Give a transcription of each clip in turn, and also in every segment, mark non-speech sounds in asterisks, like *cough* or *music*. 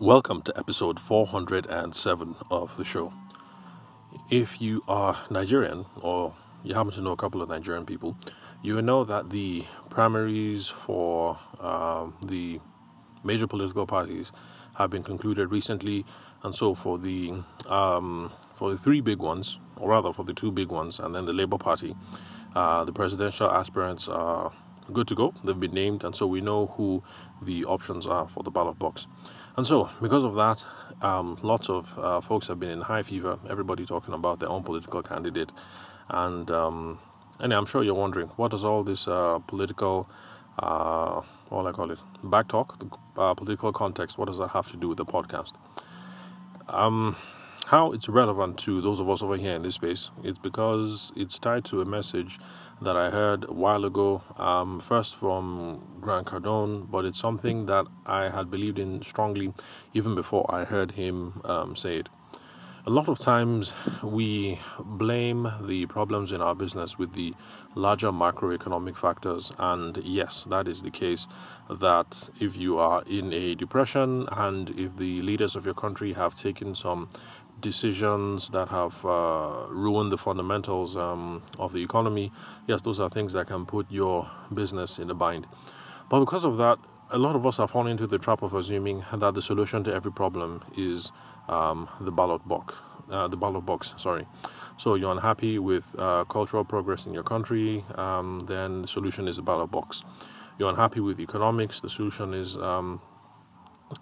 Welcome to episode 407 of the show. If you are Nigerian or you happen to know a couple of Nigerian people, you will know that the primaries for um, the major political parties have been concluded recently, and so for the um, for the three big ones, or rather for the two big ones, and then the Labour Party, uh, the presidential aspirants are good to go. They've been named, and so we know who the options are for the ballot box. And so, because of that, um, lots of uh, folks have been in high fever. Everybody talking about their own political candidate, and um, I'm sure you're wondering what does all this uh, political, uh, what I call it, back talk, uh, political context, what does that have to do with the podcast? Um, how it's relevant to those of us over here in this space, it's because it's tied to a message that I heard a while ago, um, first from Grant Cardone, but it's something that I had believed in strongly even before I heard him um, say it. A lot of times we blame the problems in our business with the larger macroeconomic factors, and yes, that is the case. That if you are in a depression and if the leaders of your country have taken some decisions that have uh, ruined the fundamentals um, of the economy, yes, those are things that can put your business in a bind. But because of that, a lot of us have fallen into the trap of assuming that the solution to every problem is um, the ballot box. Uh, the ballot box, sorry. So you're unhappy with uh, cultural progress in your country, um, then the solution is the ballot box. You're unhappy with economics, the solution is um,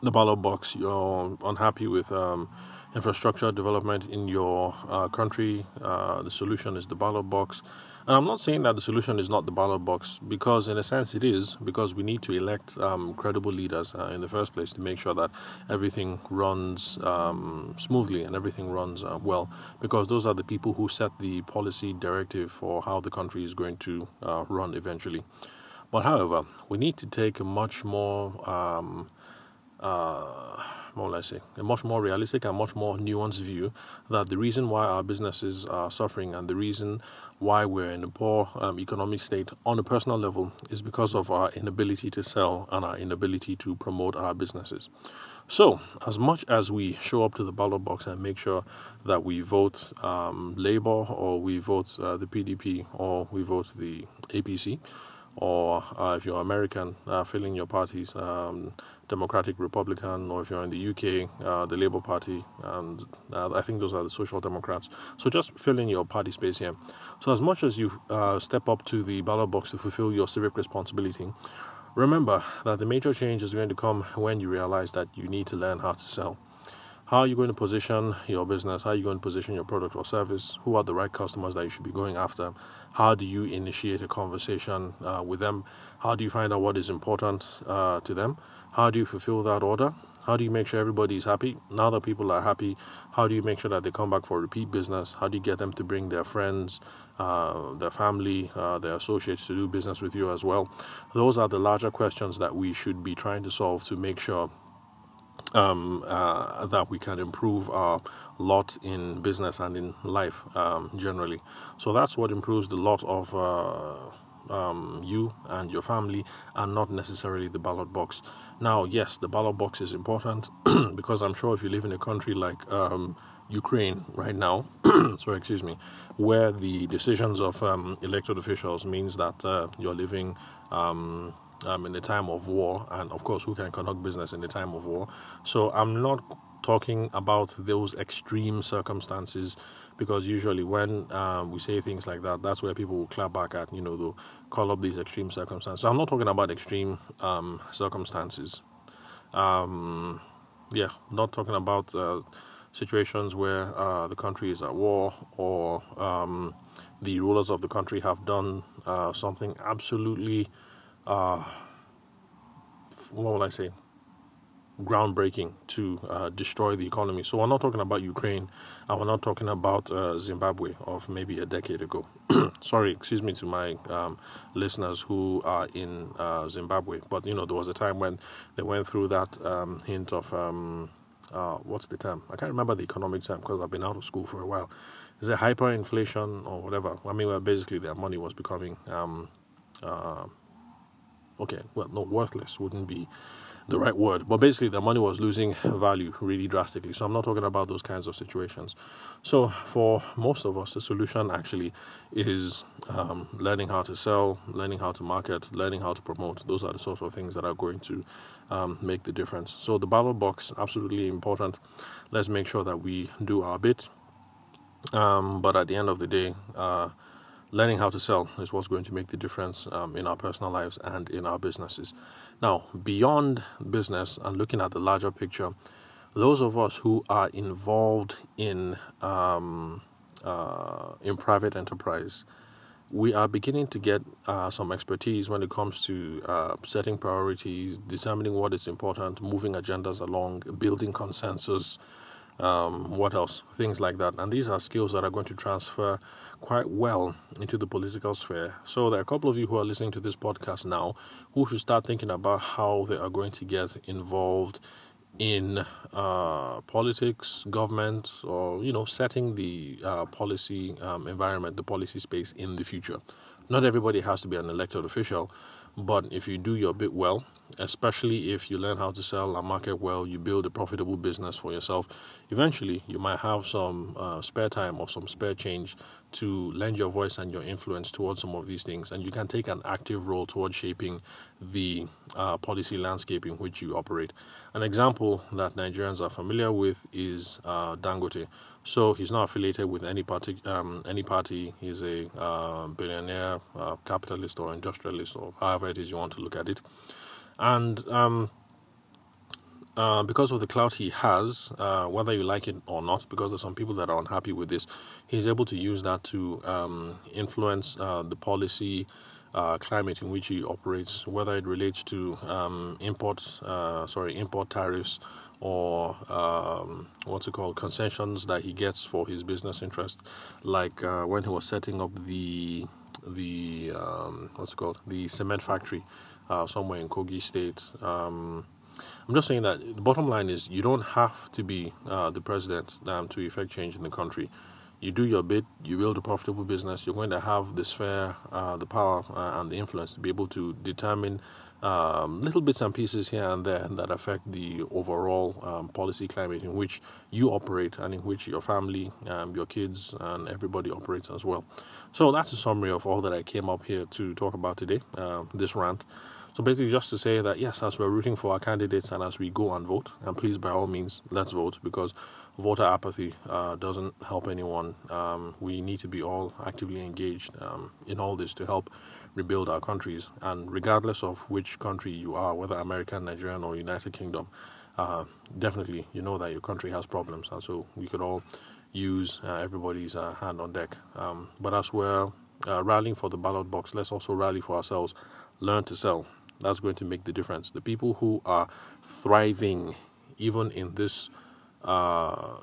the ballot box. You're unhappy with um, infrastructure development in your uh, country, uh, the solution is the ballot box. And I'm not saying that the solution is not the ballot box, because in a sense it is, because we need to elect um, credible leaders uh, in the first place to make sure that everything runs um, smoothly and everything runs uh, well, because those are the people who set the policy directive for how the country is going to uh, run eventually. But however, we need to take a much more um, uh, more or less a much more realistic and much more nuanced view that the reason why our businesses are suffering and the reason why we're in a poor um, economic state on a personal level is because of our inability to sell and our inability to promote our businesses. So, as much as we show up to the ballot box and make sure that we vote um, Labour or we vote uh, the PDP or we vote the APC, or uh, if you're American, uh, filling your parties, um, Democratic, Republican, or if you're in the UK, uh, the Labour Party, and uh, I think those are the Social Democrats. So just fill in your party space here. So as much as you uh, step up to the ballot box to fulfill your civic responsibility, remember that the major change is going to come when you realize that you need to learn how to sell. How are you going to position your business? How are you going to position your product or service? Who are the right customers that you should be going after? How do you initiate a conversation uh, with them? How do you find out what is important uh, to them? How do you fulfill that order? How do you make sure everybody is happy? Now that people are happy, how do you make sure that they come back for repeat business? How do you get them to bring their friends, uh, their family, uh, their associates to do business with you as well? Those are the larger questions that we should be trying to solve to make sure um, uh, that we can improve our lot in business and in life um, generally. So that's what improves the lot of uh, um, you and your family, and not necessarily the ballot box. Now, yes, the ballot box is important *clears throat* because I'm sure if you live in a country like um, Ukraine right now, *clears throat* sorry, excuse me, where the decisions of um, elected officials means that uh, you're living um, in the time of war, and of course, who can conduct business in the time of war. So I'm not talking about those extreme circumstances because usually when um, we say things like that, that's where people will clap back at, you know, they'll call up these extreme circumstances. So I'm not talking about extreme um, circumstances. Um, yeah, not talking about uh, situations where uh, the country is at war or um, the rulers of the country have done uh, something absolutely uh, what would I say, groundbreaking to uh, destroy the economy. So we're not talking about Ukraine, and we're not talking about uh, Zimbabwe of maybe a decade ago. *clears throat* Sorry, excuse me to my um, listeners who are in uh, Zimbabwe, but you know there was a time when they went through that um, hint of um, uh, what's the term? I can't remember the economic term because I've been out of school for a while. Is it hyperinflation or whatever? I mean, basically their money was becoming um, uh, okay, well, no, worthless wouldn't be the right word. But basically, the money was losing value really drastically. So I'm not talking about those kinds of situations. So for most of us, the solution actually is um, learning how to sell, learning how to market, learning how to promote. Those are the sorts of things that are going to um, make the difference. So the ballot box absolutely important. Let's make sure that we do our bit. Um, but at the end of the day, uh, learning how to sell is what's going to make the difference um, in our personal lives and in our businesses. Now, beyond business and looking at the larger picture, those of us who are involved in um, uh, in private enterprise, we are beginning to get uh, some expertise when it comes to uh, setting priorities, determining what is important, moving agendas along, building consensus, um, what else? Things like that. And these are skills that are going to transfer quite well into the political sphere. So there are a couple of you who are listening to this podcast now who should start thinking about how they are going to get involved in uh, politics, government, or you know, setting the uh, policy um, environment, the policy space in the future. Not everybody has to be an elected official, but if you do your bit well, especially if you learn how to sell and market well, you build a profitable business for yourself. Eventually, you might have some uh, spare time or some spare change to lend your voice and your influence towards some of these things, and you can take an active role towards shaping the uh, policy landscape in which you operate. An example that Nigerians are familiar with is uh, Dangote. So he's not affiliated with any party. Um, any party. He's a uh, billionaire, uh, capitalist, or industrialist, or however it is you want to look at it and um, uh, because of the clout he has, uh, whether you like it or not, because there's some people that are unhappy with this, he's able to use that to um, influence uh, the policy uh, climate in which he operates, whether it relates to um, import, uh, sorry, import tariffs or um, what's it called, concessions that he gets for his business interest, like uh, when he was setting up the the um, what's it called, the cement factory uh, somewhere in Kogi State. Um, I'm just saying that the bottom line is you don't have to be uh, the president um, to effect change in the country. You do your bit, you build a profitable business, you're going to have the sphere, uh, the power, uh, and the influence to be able to determine um, little bits and pieces here and there that affect the overall um, policy climate in which you operate and in which your family, um, your kids, and everybody operates as well. So that's a summary of all that I came up here to talk about today, uh, this rant. So basically, just to say that yes, as we're rooting for our candidates and as we go and vote, and please by all means, let's vote because voter apathy uh, doesn't help anyone. Um, we need to be all actively engaged um, in all this to help rebuild our countries. And regardless of which country you are, whether American, Nigerian, or United Kingdom, uh, definitely you know that your country has problems, and so we could all use uh, everybody's uh, hand on deck. Um, but as we're uh, rallying for the ballot box, let's also rally for ourselves. Learn to sell that's going to make the difference. The people who are thriving, even in this uh,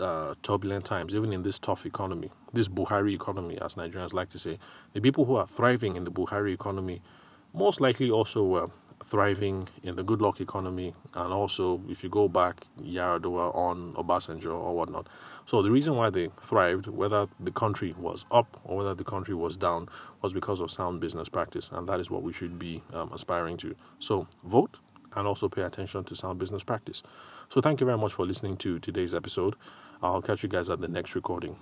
uh, turbulent times, even in this tough economy, this Buhari economy, as Nigerians like to say, the people who are thriving in the Buhari economy most likely also were thriving in the Goodluck economy, and also if you go back Yar'Adua on Obasanjo or whatnot. So the reason why they thrived, whether the country was up or whether the country was down, was because of sound business practice, and that is what we should be um, aspiring to. So vote and also pay attention to sound business practice. So thank you very much for listening to today's episode. I'll catch you guys at the next recording.